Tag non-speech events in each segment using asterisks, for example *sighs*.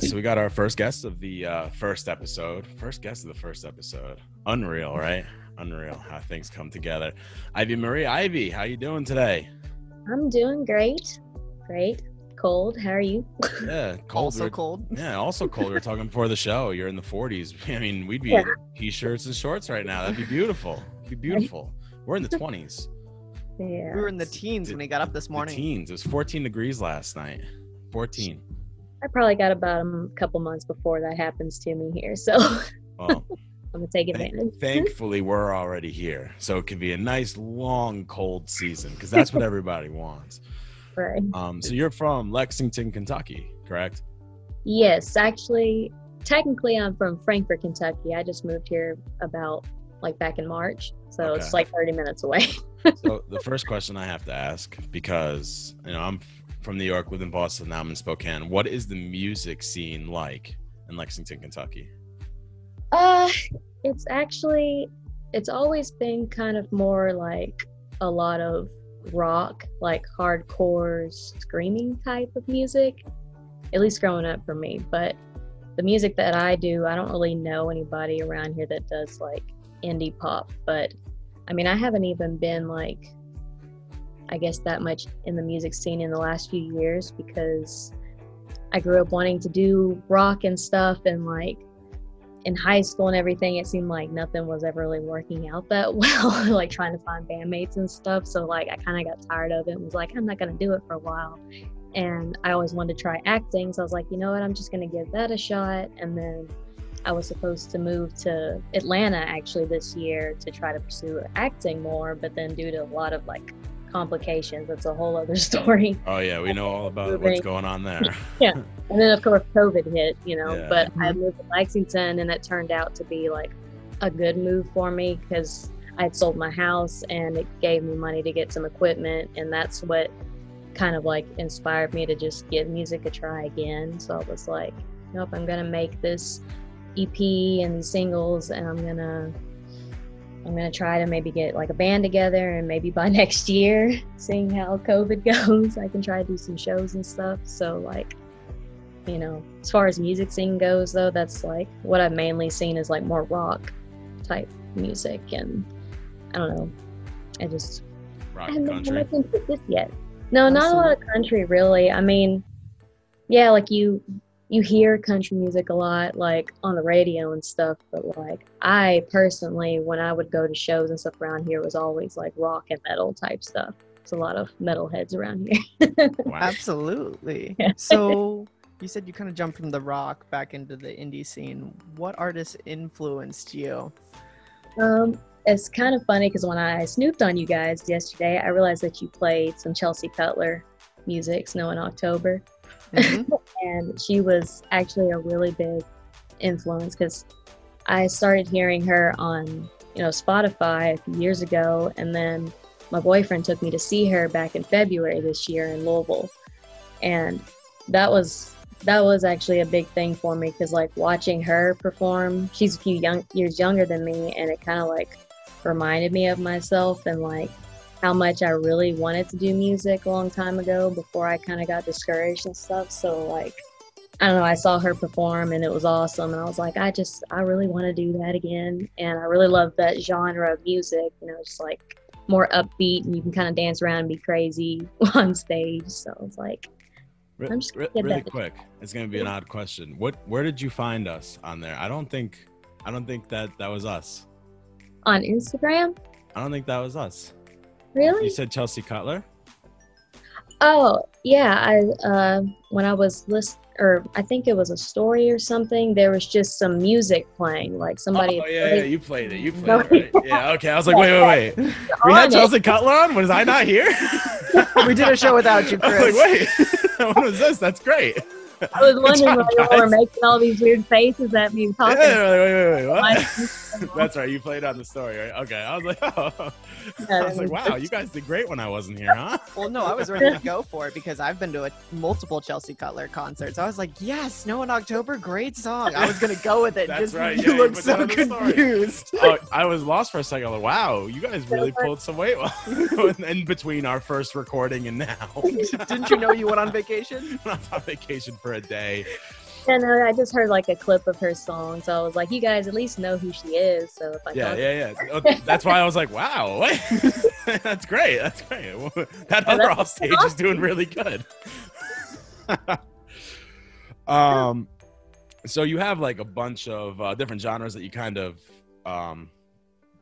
right, so we got our first guest of the uh, first episode. First guest of the first episode. Unreal, right? Unreal how things come together. Ivy Marie, Ivy, how you doing today? I'm doing great. Great. Cold. How are you? Yeah, *laughs* cold. Also We're- cold. *laughs* Yeah, also cold. We were talking before the show. You're in the 40s. *laughs* I mean, we'd be Yeah. t-shirts and shorts right now. That'd be beautiful. It'd be beautiful. We're in the 20s. Yeah. We were in the teens when we got up this The morning. teens. It was 14 degrees last night. 14. I probably got about a couple months before that happens to me here, so Well, *laughs* I'm gonna take advantage. thankfully we're already here so it can be a nice long cold season because that's what *laughs* everybody wants Right. um so you're from lexington kentucky correct Yes, actually, technically, I'm from Frankfort, Kentucky. I just moved here about like back in March, so Okay. it's like 30 minutes away. so *laughs* the first question i have to ask because you know i'm from new york live in boston now i'm in spokane. What is the music scene like in lexington kentucky? Uh, it's actually it's always been kind of more like a lot of rock, like hardcore screaming type of music. At least growing up for me, but the music that I do, I don't really know anybody around here that does like indie pop, but I mean, I haven't even been like I guess that much in the music scene in the last few years because I grew up wanting to do rock and stuff and like in high school and everything, it seemed like nothing was ever really working out that *laughs* well, like trying to find bandmates and stuff. So like I kind of got tired of it and was like, I'm not gonna do it for a while. And I always wanted to try acting, so I was like, you know what, I'm just gonna give that a shot. And then I was supposed to move to Atlanta actually this year to try to pursue acting more, but then due to a lot of like complications, that's a whole other *laughs* story. oh yeah we know all about what's going on there *laughs* yeah, And then of course COVID hit, you know. Yeah. But I mm-hmm. moved to Lexington, and it turned out to be like a good move for me because I had sold my house, and it gave me money to get some equipment, and that's what kind of like inspired me to just give music a try again. So I was like, nope, I'm gonna make this EP and these singles, and I'm gonna. I'm gonna try to maybe get like a band together, and maybe by *laughs* next year, seeing how COVID *laughs* goes, I can try to do some shows and stuff. So like, you know as far as music scene goes though that's like what i've mainly seen is like more rock type music. And i don't know. I just rock i haven't country? into this yet. No not a lot of country really. I mean yeah like you you hear country music a lot like on the radio and stuff but like i personally when i would go to shows and stuff around here was always like rock and metal type stuff it's a lot of metal heads around here *laughs* Wow. Absolutely. Yeah. So *laughs* you said you kind of jumped from the rock back into the indie scene. What artists influenced you? Um, it's kind of funny because when I snooped on you guys yesterday, I realized that you played some Chelsea Cutler music, Snow in October, Mhm. and she was actually a really big influence because I started hearing her on, you know, Spotify a few years ago, and then my boyfriend took me to see her back in February this year in Louisville, and that was that was actually a big thing for me because like watching her perform she's a few young years younger than me and it kind of like reminded me of myself and like how much i really wanted to do music a long time ago before i kind of got discouraged and stuff so like i don't know i saw her perform and it was awesome and i was like i just i really want to do that again and i really love that genre of music you know just like more upbeat and you can kind of dance around and be crazy *laughs* on stage so it's like I'm just re- really get quick. It's gonna be an odd question. What? Where did you find us on there? I don't think. I don't think that that was us. on instagram I don't think that was us. Really You said Chelsea Cutler. Oh yeah, I uh, when I was list or I think it was a story or something. There was just some music playing, like somebody. oh had yeah, yeah, you played it. You played it. Right? *laughs* Yeah. Okay. I was like, wait, wait, wait. *laughs* We on had it. Chelsea Cutler on. Was I not here? *laughs* we did a show without you, I was like, wait. what was this? That's great. I was *laughs* wondering job, why you all were making all these weird faces at me Yeah, talking. wait, wait, wait, wait. What? *laughs* *laughs* That's right. You played on the story, right? Okay. I was like, oh. Yeah, I was like, wow, you guys did great when I wasn't here, huh? Well, no, I was ready to go for it because I've been to a, multiple Chelsea Cutler concerts. I was like, yes, Snow in October, great song. I was going to go with it. That's just right, You yeah, you look so that on the story. confused. oh, I was lost for a second. Like, wow, you guys really pulled some weight in between our first recording and now. Didn't you know you went on vacation? I'm on vacation for a day. And uh, I just heard like a clip of her song, so I was like, "You guys at least know who she is." So if I Yeah, talk- yeah, yeah. Oh, That's why I was like, wow, *laughs* that's great. That's great. *laughs* That Oh, other that's off stage is doing really good. *laughs* um, so you have like a bunch of uh, different genres that you kind of um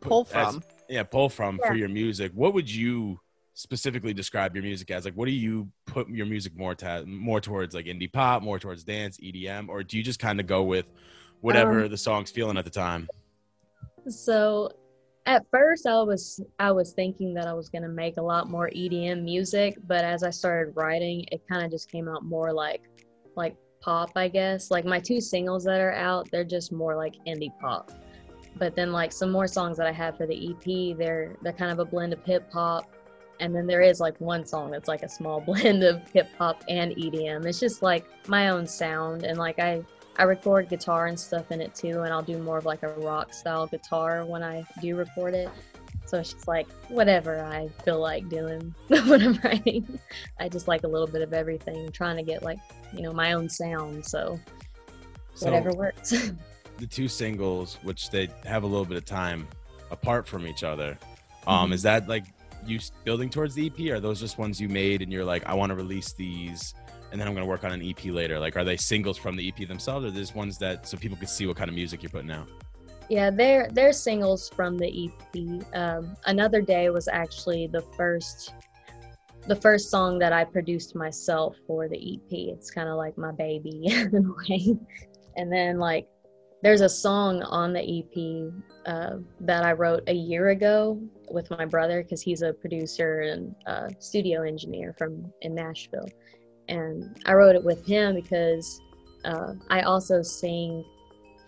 put Pull as- from. yeah, pull from for your music. What would you specifically describe your music as? Like, what do you put your music more to more towards like indie pop, more towards dance, EDM, or do you just kind of go with whatever Um, the song's feeling at the time? So at first I was I was thinking that I was gonna make a lot more EDM music, but as I started writing, it kind of just came out more like like pop, I guess. Like my two singles that are out, they're just more like indie pop. But then like some more songs that I have for the EP, they're they're kind of a blend of hip hop. And then there is like one song that's like a small *laughs* blend of hip hop and EDM. It's just like my own sound and like I I record guitar and stuff in it too, and I'll do more of like a rock style guitar when I do record it. So it's just like whatever I feel like doing *laughs* when I'm writing. I just like a little bit of everything, trying to get like, you know, my own sound. So whatever works. *laughs* the two singles, which they have a little bit of time apart from each other, um, Mhm. is that like you building towards the EP? Are those just ones you made and you're like, I want to release these, and then I'm gonna work on an EP later? Like, are they singles from the EP themselves, or just ones that so people can see what kind of music you're putting out? yeah, they're they're singles from the EP. Um, Another Day was actually the first the first song that I produced myself for the EP. It's kind of like my baby *laughs* in a way. And then like there's a song on the EP uh, that I wrote a year ago with my brother because he's a producer and studio engineer from in Nashville, and I wrote it with him because uh, I also sing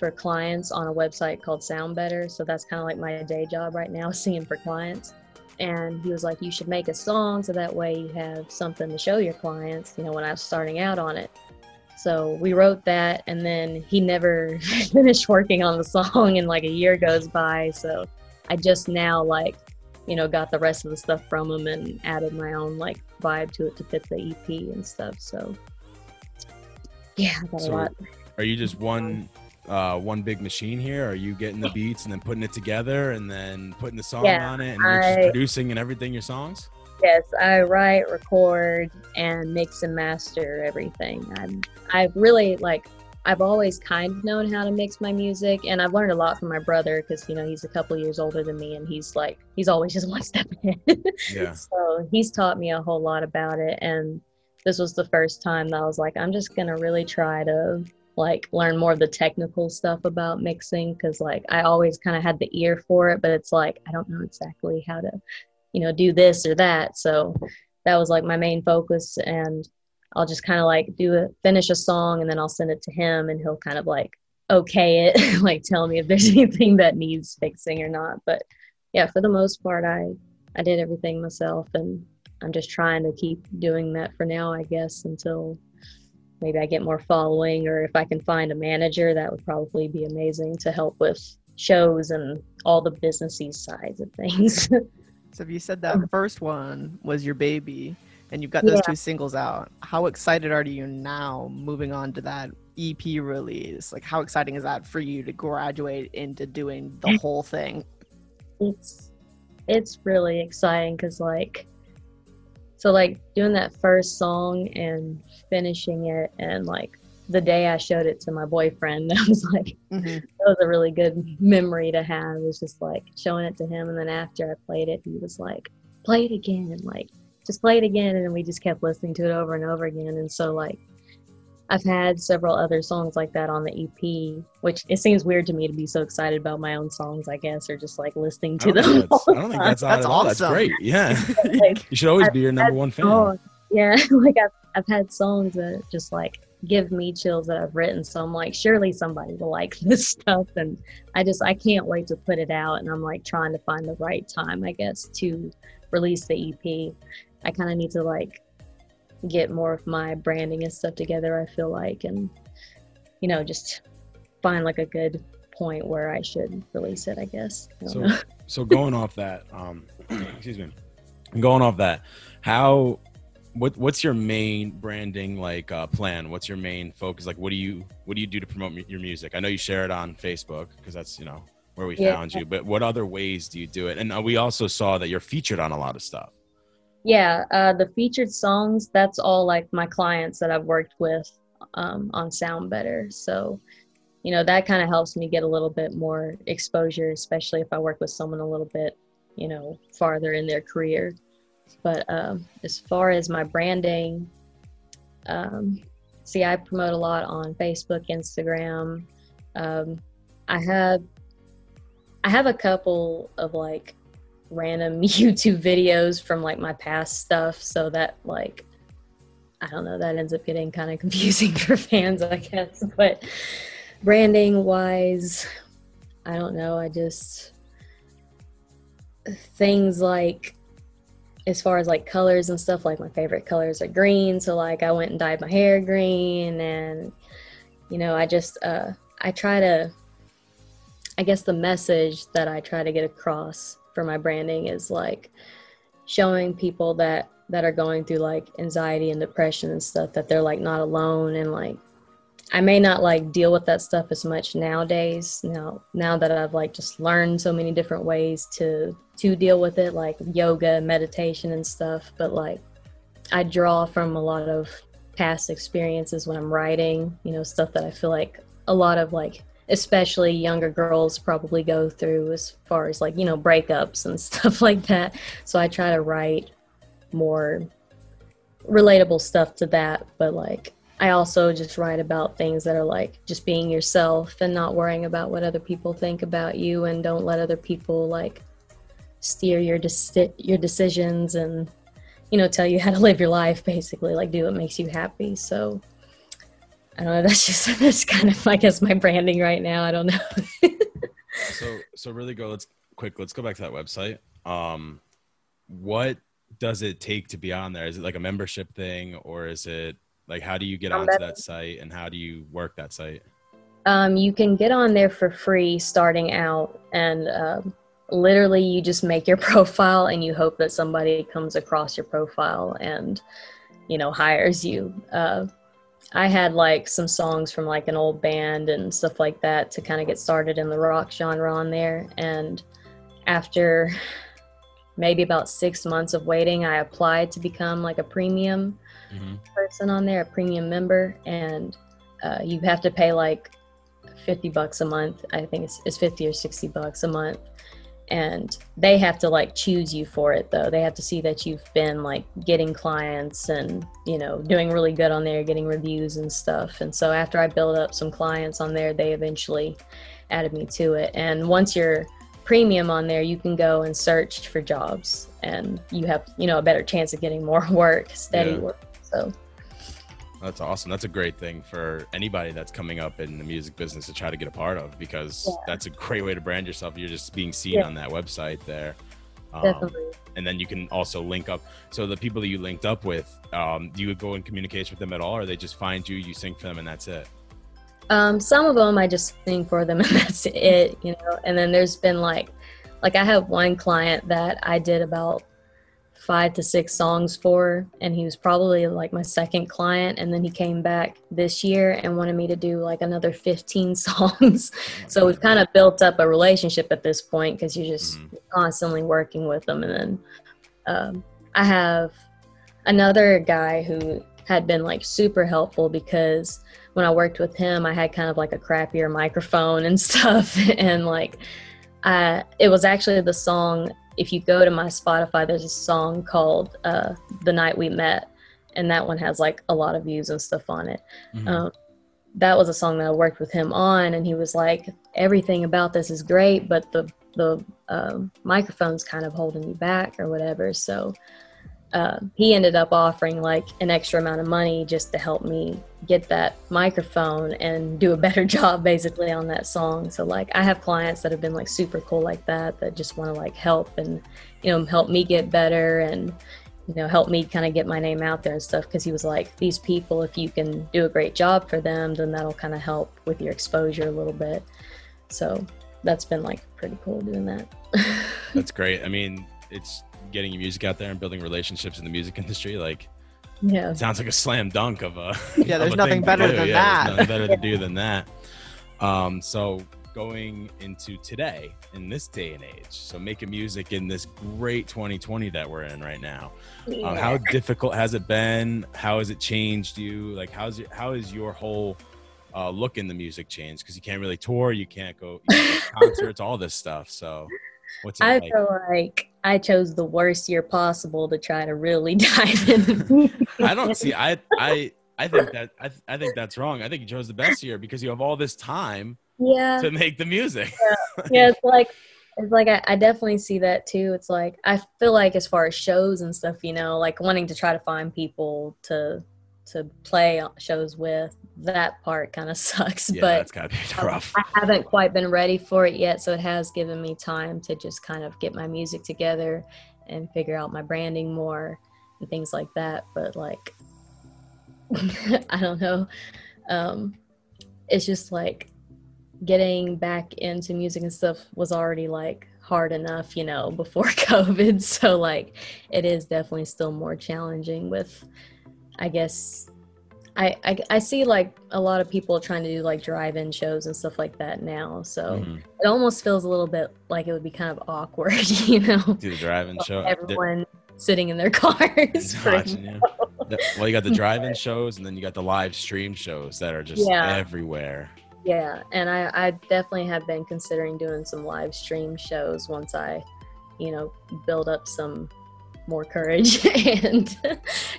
for clients on a website called SoundBetter. So that's kind of like my day job right now, *laughs* singing for clients. And he was like, You should make a song so that way you have something to show your clients, you know, when I was starting out on it. So we wrote that, and then he never *laughs* finished working on the song, and like a year goes by. So I just now, like, you know, got the rest of the stuff from him and added my own like vibe to it to fit the EP and stuff. So yeah, I got So a lot. Are you just one uh one big machine here? Are you getting the beats and then putting it together and then putting the song Yeah, on it and I- producing and everything your songs? Yes, I write, record, and mix and master everything. I'm I've really like I've always kind of known how to mix my music, and I've learned a lot from my brother because you know he's a couple years older than me, and he's like he's always *laughs* just one step ahead. Yeah. *laughs* So he's taught me a whole lot about it, and this was the first time that I was like, I'm just gonna really try to like learn more of the technical stuff about mixing because like I always kind of had the ear for it, but it's like I don't know exactly how to you know do this or that. So that was like my main focus and i'll just kind of like do it finish a song and then i'll send it to him and he'll kind of like okay it *laughs* like tell me if there's *laughs* anything that needs fixing or not. But yeah for the most part i i did everything myself and i'm just trying to keep doing that for now i guess until maybe i get more following or if i can find a manager that would probably be amazing to help with shows and all the businessy sides of things *laughs* So if you said that first one was your baby and you've got those Yeah. two singles out, how excited are you now moving on to that EP release? Like how exciting is that for you to graduate into doing the *laughs* whole thing? it's it's really exciting because like so like doing that first song and finishing it and like the day i showed it to my boyfriend *laughs* i was like Mhm. that was a really good memory to have it was just like showing it to him and then after i played it he was like play it again like just play it again and then we just kept listening to it over and over again and so like i've had several other songs like that on the ep which it seems weird to me to be so excited about my own songs i guess or just like listening to don't, them think that's, I don't think the that's odd That's at all. That's great. *laughs* Yeah. Like, You should always be your number one fan. Oh, yeah, *laughs* like I've, I've had songs that just like give me chills that I've written. So I'm like, surely somebody will like *laughs* this stuff. And I just, I can't wait to put it out. And I'm like trying to find the right time, I guess, to release the EP. I kind of need to like get more of my branding and stuff together, I feel like, and, you know, just find like a good point where I should release it, I guess. I So, *laughs* so going off that, um, *clears throat* excuse me, going off that, how what what's your main branding like uh, plan? What's your main focus? Like, what do you what do you do to promote mu- your music? I know you share it on Facebook because that's you know where we Yeah. found you. But what other ways do you do it? And uh, we also saw that you're featured on a lot of stuff. Yeah, uh, the featured songs, that's all like my clients that I've worked with um, on SoundBetter. So, you know, that kind of helps me get a little bit more exposure, especially if I work with someone a little bit, you know, farther in their career. But um, as far as my branding, um, see, I promote a lot on Facebook, Instagram. Um, I have, I have a couple of like random *laughs* YouTube videos from like my past stuff. So that like I don't know, that ends up getting kind of *laughs* confusing for fans, I guess. But branding wise, I don't know. I just things like as far as like colors and stuff, like my favorite colors are green. So like I went and dyed my hair green and you know, I just uh I try to I guess the message that I try to get across for my branding is like showing people that that are going through like anxiety and depression and stuff that they're like not alone and like I may not like deal with that stuff as much nowadays now now that I've like just learned so many different ways to to deal with it like yoga meditation and stuff but like I draw from a lot of past experiences when I'm writing you know stuff that I feel like a lot of like especially younger girls probably go through as far as like you know breakups and *laughs* stuff like that. So i try to write more relatable stuff to that but like i also just write about things that are like just being yourself and not worrying about what other people think about you and don't let other people like steer your your decisions and you know tell you how to live your life basically like do what makes you happy so I don't know. *laughs* That's just that's kind of I guess my branding right now. I don't know. *laughs* So so really go. Let's quick. Let's go back to that website. Um, what does it take to be on there? Is it like a membership thing, or is it like how do you get Um, onto that site and how do you work that site? um, you can get on there for free starting out, and um, literally you just make your *laughs* profile and you hope that somebody comes across your profile and you know hires you. Uh, I had like some songs from like an old band and stuff like that to kind of get started in the rock genre on there, and after *sighs* maybe about six months of waiting, I applied to become like a premium Mhm. person on there, a premium member, and uh, you have to pay like 50 bucks a month. I think it's, it's 50 or 60 bucks a month. And they have to like choose you for it though. They have to see that you've been like getting clients and, you know, doing really good on there, getting reviews and stuff. And so after I built up some clients on there, they eventually added me to it. And once you're premium on there, you can go and search for jobs and you have, you know, a better chance of getting more *laughs* work, steady Yeah. work. So That's awesome. That's a great thing for anybody that's coming up in the music business to try to get a part of because Yeah. that's a great way to brand yourself. You're just being seen Yeah. on that website there. Um, definitely. and then you can also link up. So the people that you linked up with, um, do you go in communication with them at all, or they just find you, you sing for them, and that's it? Um, some of them I just sing for them *laughs* and that's it, you know. And then there's been like, like I have one client that I did about five to six songs for, and he was probably like my second client. And then he came back this year and wanted me to do like another 15 *laughs* songs. so we've kind of built up a relationship at this point because you're just Mhm. constantly working with them. And then um, I have another guy who had been like super helpful because when I worked with him, I had kind of like a crappier microphone and *laughs* stuff. and like, I, it was actually the song. If you go to my Spotify, there's a song called uh, "The Night We Met," and that one has like a lot of views and stuff on it. Mhm. Um, that was a song that I worked with him on, and he was like, "Everything about this is great, but the the um, microphone's kind of holding you back or whatever." So uh, he ended up offering like an extra amount of money just to help me get that microphone and do a better *laughs* job basically on that song. So like I have clients that have been like super cool like that that just want to like help and you know help me get better and you know help me kind of get my name out there and stuff because he was like these people if you can do a great job for them then that'll kind of help with your exposure a little bit. So that's been like pretty cool doing that. *laughs* That's great. I mean, it's getting your music out there and building relationships in the music *laughs* industry. Like, Yeah. sounds like a slam dunk of a *laughs* Yeah, of there's a nothing thing better than Yeah, that. there's nothing better to do than *laughs* that um so going into today in this day and age so making music in this great 2020 that we're in right now um, how difficult has it been how has it changed you like how's it how is your whole uh, look in the music changed because you can't really tour you can't go, you can't go to concerts all this stuff so what's it I like feel like I chose the worst year possible to try to really *laughs* dive in. *laughs* I don't see. I I I think that I I think that's wrong. I think you chose the best year because you have all this time Yeah, to make the music. yeah. It's like it's like I, I definitely see that too. It's like I feel like as far as shows and stuff, you know, like wanting to try to find people to to play shows with. That part kind of *laughs* sucks, Yeah, but that's gotta be rough. I haven't quite been ready for it yet, so it has given me time to just kind of get my music together and figure out my branding more and things like that. But like, *laughs* I don't know. Um, it's just like getting back into music and stuff was already like hard enough, you know, *laughs* before COVID. So like, it is definitely still more challenging with, I guess, I, I, I see like a lot of people trying to do like drive-in shows and stuff like that now. So Mhm. it almost feels a little bit like it would be kind of awkward, *laughs* you know, Do the drive-in show. everyone sitting in their *laughs* cars. Watching you. Yeah, Well, you got the drive-in shows, and then you got the live stream shows that are just Yeah. everywhere. Yeah, and I, I definitely have been considering doing some live stream shows once I, you know, build up some more courage *laughs* and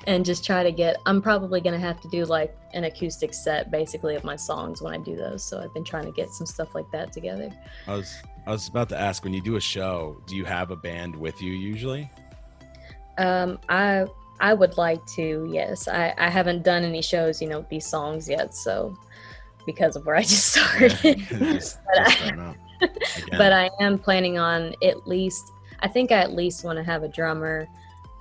and just try to get I'm probably gonna have to do like an acoustic set basically of my songs when I do those. So I've been trying to get some stuff like that together. I was I was about to ask when you do a show, do you have a band with you usually? Um I I would like to, yes. I, I haven't done any shows, you know, these songs yet, so because of where I just *laughs* started. Just- But just I- starting out. *laughs* Again. but I am planning on at least I think I at least want to have a drummer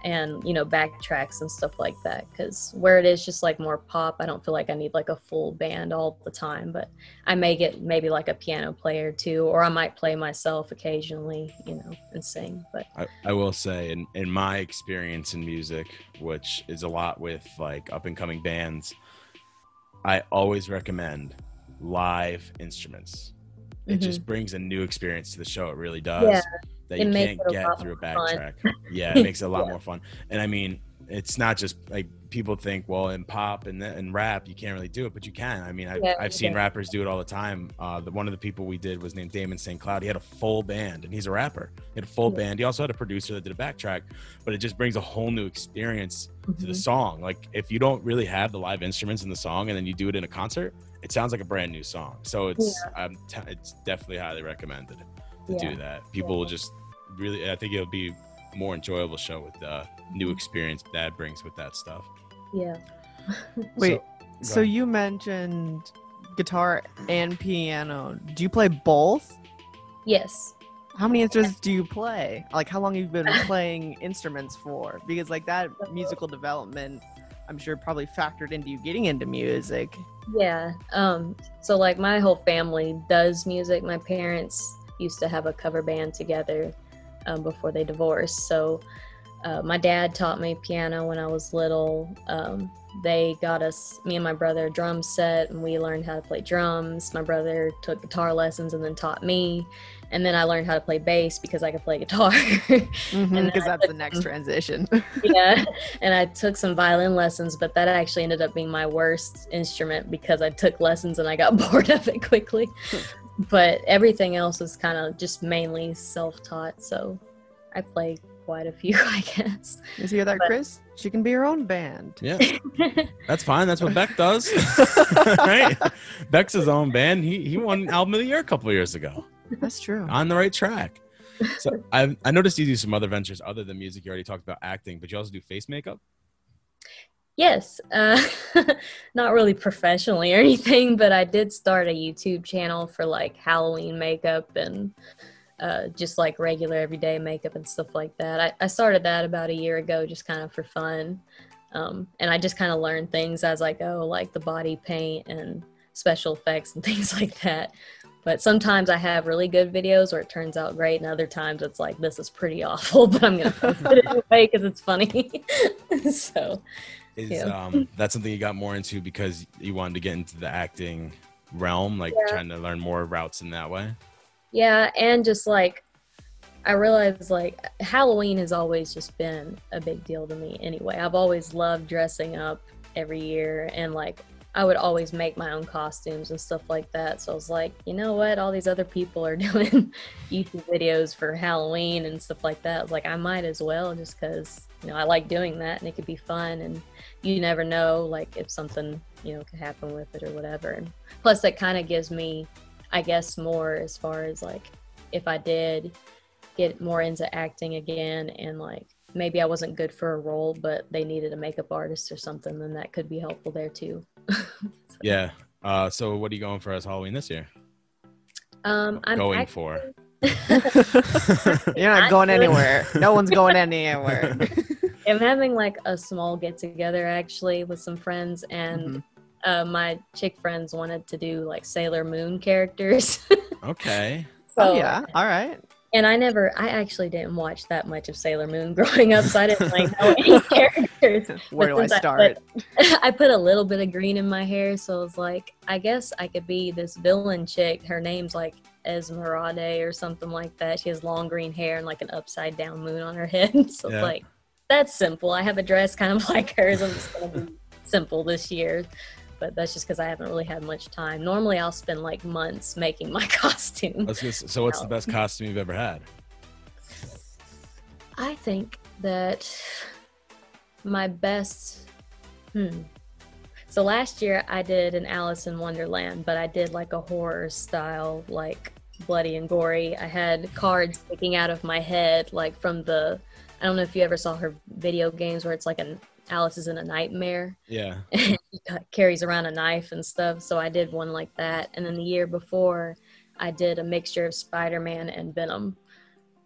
and you know backtracks and stuff like that because where it is just like more pop I don't feel like I need like a full band all the time but I may get maybe like a piano player too or I might play myself occasionally you know and sing but I, I will say in, in my experience in music which is a lot with like up and coming bands i always recommend live instruments. It Mhm. just brings a new experience to the show it really does. Yeah, that it you can't get through a backtrack *laughs* yeah it makes it a lot Yeah. more fun. And i mean it's not just like people think well in pop and, and rap you can't really do it but you can. I mean i've, Yeah, I've seen can. rappers do it all the time. Uh, the, one of the people we did was named damon st. Cloud. He had a full band and he's a rapper. He had a full Yeah. band. He also had a producer that did a backtrack but it just brings a whole new experience to the Mhm. song. Like if you don't really have the live instruments in the song and then you do it in a concert it sounds like a brand new song. So it's um, t- it's definitely highly recommended to Yeah. do that people will just really i think it'll be more enjoyable show with the new experience that brings with that stuff yeah *laughs* Wait, So- so you mentioned guitar and piano. Do you play both? yes How many instruments do you play? Like, how long have you been *laughs* playing instruments for? Because, like, that musical development, I'm sure probably factored into you getting into music. Yeah. Um, so like my whole family does music. My parents used to have a cover band together um, before they divorced. So uh, my dad taught me piano when I was little. Um, they got us, me and my brother, a drum set, and we learned how to play drums. My brother took guitar lessons and then taught me. And then I learned how to play bass because I could play guitar. *laughs* Because Mm-hmm, that's the next some- transition. *laughs* yeah *laughs* and i took some violin lessons but that actually ended up being my worst instrument because i took lessons and i got bored of it quickly but everything else is kind of just mainly self-taught so i play quite a few *laughs* i guess. You hear that, But- Chris? She can be her own band. yeah. *laughs* That's fine. That's what beck does. *laughs* Right? Beck's his own band. He, he won album of the year a couple of years ago. That's true. on the right track. So i i noticed you do some other ventures other than music. You already talked about acting but you also do face makeup yes uh, *laughs* not really professionally or anything but i did start a youtube channel for like halloween makeup and uh, just like regular everyday makeup and stuff like that. I, I started that about a year ago, just kind of for fun. Um, and I just kind of learned things as I go, like the body paint and special effects and *laughs* things like that. But sometimes I have really good videos where it turns out great, and other times it's like, this is pretty *laughs* awful, but I'm going to post it anyway because it's funny. so, Is um that something you got more into because you wanted to get into the acting realm, like Yeah. trying to learn more routes in that way? Yeah, and just like I realized like Halloween has always just been a big deal to me anyway. I've always loved dressing up every year and like I would always make my own costumes and stuff like that. So I was like, you know what? All these other people are *laughs* doing YouTube videos for Halloween and stuff like that. I was like, I might as well just because, you know, I like doing that and it could be fun and you never know like if something, you know, could happen with it or whatever. And plus that kind of gives me I guess more as far as like if I did get more into acting again and like maybe I wasn't good for a role, but they needed a makeup artist or something, then that could be helpful there too. *laughs* Yeah. Uh, so what are you going for as Halloween this year? Um, I'm going act- for. *laughs* You're not I'm going anywhere. No one's going anywhere. *laughs* I'm having like a small get together actually with some friends, and Mhm. uh, my chick friends wanted to do like Sailor Moon characters. Okay. oh So- yeah. All right. And I never, I actually didn't watch that much of Sailor Moon *laughs* growing up, so I didn't like know any *laughs* characters. Where do I since I start? *laughs* I put a little bit of green in my hair, so I was like, I guess I could be this villain chick. Her name's like Esmeralda or something like that. She has long green hair and like an upside down moon on her head. so Yeah. like, that's simple. I have a dress kind of like hers. I'm just gonna be simple this year. But that's just because I haven't really had much time. Normally, I'll spend like months making my *laughs* costume. Just, so what's the best costume you've ever had? I think that my best. Hmm. So last year I did an Alice in Wonderland, but I did like a horror style, like bloody and gory. I had cards sticking out of my head, like from the. I don't know if you ever saw her video games where it's like an Alice is in a nightmare Yeah. *laughs* he carries around a knife and stuff. So I did one like that. And then the year before, I did a mixture of Spider Man and Venom.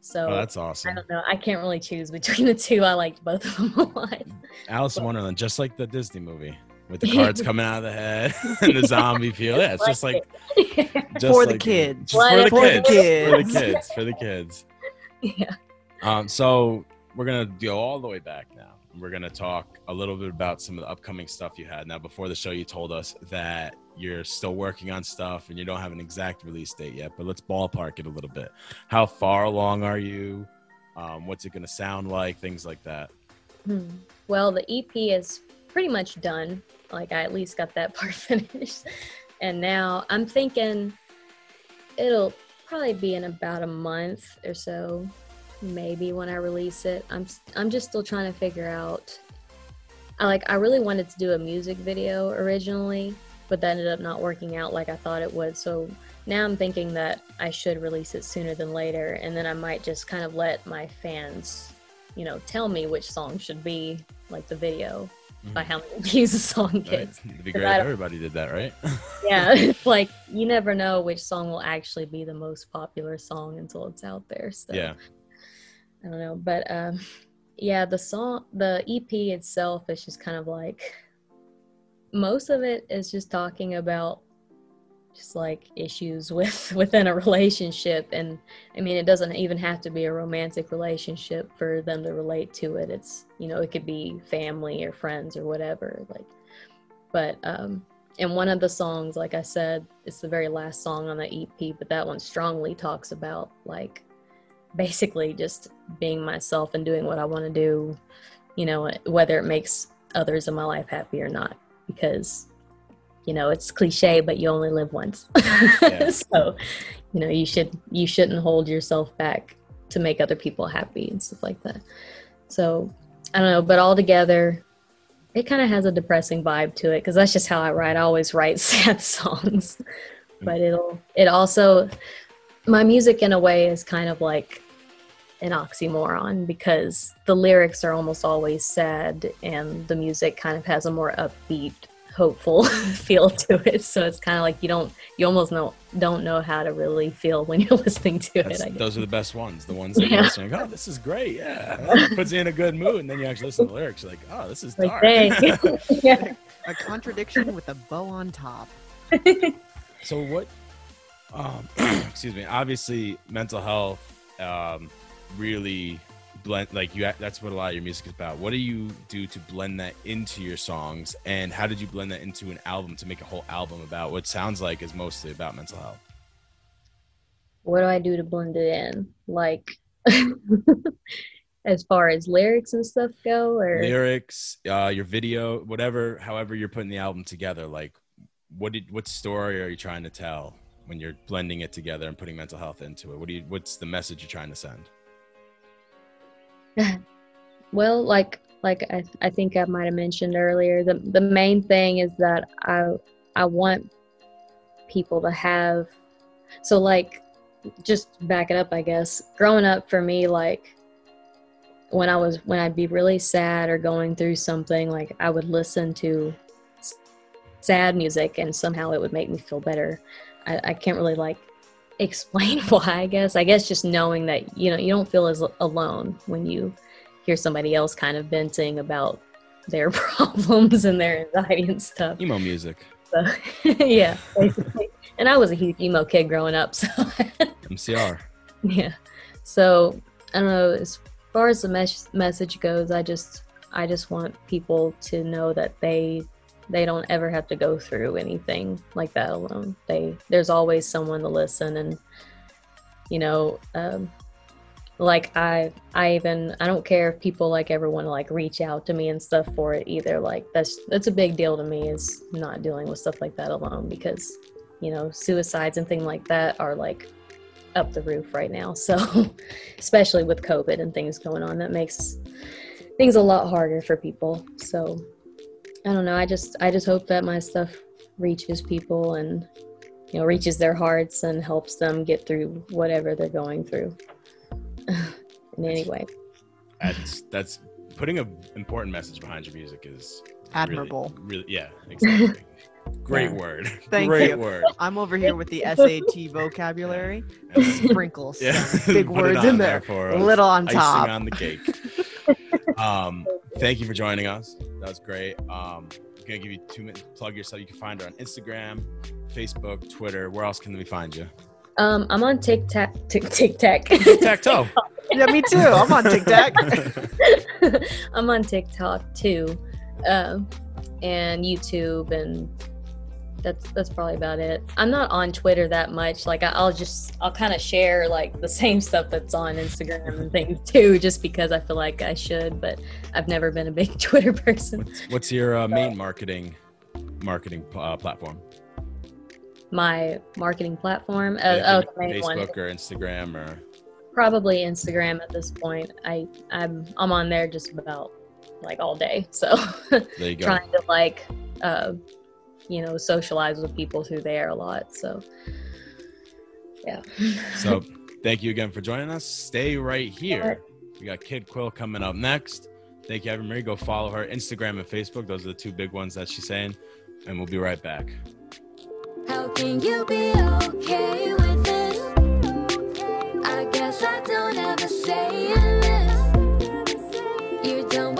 So Oh, that's awesome. I don't know. I can't really choose between *laughs* the two. I liked both of them a lot. Alice in Wonderland, just like the Disney movie, with the *laughs* cards coming out of the head and the zombie feel. Yeah, it's just like just For the kids. just for the For the kids, for the kids. kids, for the kids. yeah. Um, so we're gonna go all the way back now. We're gonna talk a little bit about some of the upcoming stuff you had. Now, before the show, you told us that you're still working on stuff and you don't have an exact release date yet. But let's ballpark it a little bit. How far along are you? Um, what's it gonna sound like? Things like that. Hmm. Well, the EP is pretty much done. Like I at least got that *laughs* part finished. And now I'm thinking it'll probably be in about a month or so, maybe when I release it. I'm I'm just still trying to figure out. I like I really wanted to do a music video originally, but that ended up not working out like I thought it would. So now I'm thinking that I should release it sooner than later, and then I might just kind of let my fans you know, tell me which song should be like the video by Mhm. how many *laughs* views a song Right? gets. It'd be great if everybody did that, right? *laughs* Yeah, it's *laughs* like you never know which song will actually be the most popular song until it's out there. So yeah. I don't know, but um, *laughs* yeah, the song, the EP itself is just kind of like most of it is just talking about just like issues with *laughs* within a relationship. And i mean it doesn't even have to be a romantic relationship for them to relate to it. It's you know it could be family or friends or whatever like but um and one of the songs like i said it's the very last song on the ep but that one strongly talks about like basically just being myself and doing what i want to do you know whether it makes others in my life happy or not because you know it's cliche but you only live once. Yeah. *laughs* so you know you should you shouldn't hold yourself back to make other people happy and stuff like that. So i don't know but all together, it kind of has a depressing vibe to it because that's just how i write. I always write *laughs* sad songs. Mm. But it'll it also my music in a way is kind of like an oxymoron because the lyrics are almost always sad and the music kind of has a more upbeat hopeful *laughs* feel to it so it's kind of like you don't you almost know don't know how to really feel when you're *laughs* listening to That's, it I guess. those are the best ones. The ones that Yeah. you're listening, oh, this is great. Yeah. Puts you in a good mood. And then you actually listen to the lyrics. You're like, oh, this is like dark. dang *laughs* yeah A contradiction with a bow on top. so what, um, *clears throat* excuse me, obviously mental health um, really blend like you that's what a lot of your music is about. What do you do to blend that into your songs? And how did you blend that into an album to make a whole album about what sounds like is mostly about mental health? What do i do to blend it in? Like *laughs* as far as lyrics and stuff go or? Lyrics uh your video whatever however you're putting the album together like what did what story are you trying to tell when you're blending it together and putting mental health into it? What do you what's the message you're trying to send *laughs* well like like I, I think i might have mentioned earlier the the main thing is that i i want people to have so like just back it up i guess. Growing up for me like when i was when i'd be really sad or going through something like i would listen to sad music and somehow it would make me feel better. I, I can't really like explain *laughs* why i guess. I guess just knowing that you know you don't feel as alone when you hear somebody else kind of venting about their *laughs* problems and their anxiety and stuff. Emo music. So, *laughs* yeah basically. And i was a huge emo kid growing up so. Mcr yeah. So i don't know as far as the mes- message goes i just i just want people to know that they they don't ever have to go through anything like that alone. They there's always someone to listen and you know um, like i i even i don't care if people like ever want to like reach out to me and stuff for it either. Like that's that's a big deal to me is not dealing with stuff like that alone because you know suicides and things like that are like up the roof right now. *laughs* So especially with covid and things going on that makes things a lot harder for people. So I don't know. I just I just hope that my stuff reaches people and you know reaches their hearts and helps them get through whatever they're going through. In any way. That's that's putting an important message behind your music is admirable. Really, really yeah, exactly. *laughs* Great yeah. word. *laughs* Thank Great you. word. I'm over here with the SAT *laughs* vocabulary. Sprinkles. Yeah. Big words in there. there for Little on top. Icing on the cake. um, thank you for joining us. That was great. Um, I'm gonna give you two minutes. To plug yourself. You can find her on Instagram, Facebook, Twitter. Where else can we find you? Um, I'm on TikTok. Tic Tac. Tic toe. yeah, me too. I'm on TikTok. *laughs* I'm on TikTok too, um, and YouTube and that's that's probably about it. I'm not on Twitter that much. Like I, will just I'll kind of share like the *laughs* same stuff that's on Instagram and things too, just because I feel like I should. But I've never been a big *laughs* Twitter person. What's, what's your uh, main marketing marketing uh, platform? My marketing platform, uh, yeah, oh, Facebook one. or Instagram or probably Instagram at this point. I I'm I'm on there just about like all day. So there you *laughs* go. trying to like uh, you know socialize with people through there a lot so yeah. *laughs* So thank you again for joining us. Stay right here. We got kid quill coming up next. Thank you evan marie. Go follow her instagram and facebook. Those are the two big ones that she's saying and we'll be right back. How can you be okay with this? I guess i don't ever say it you don't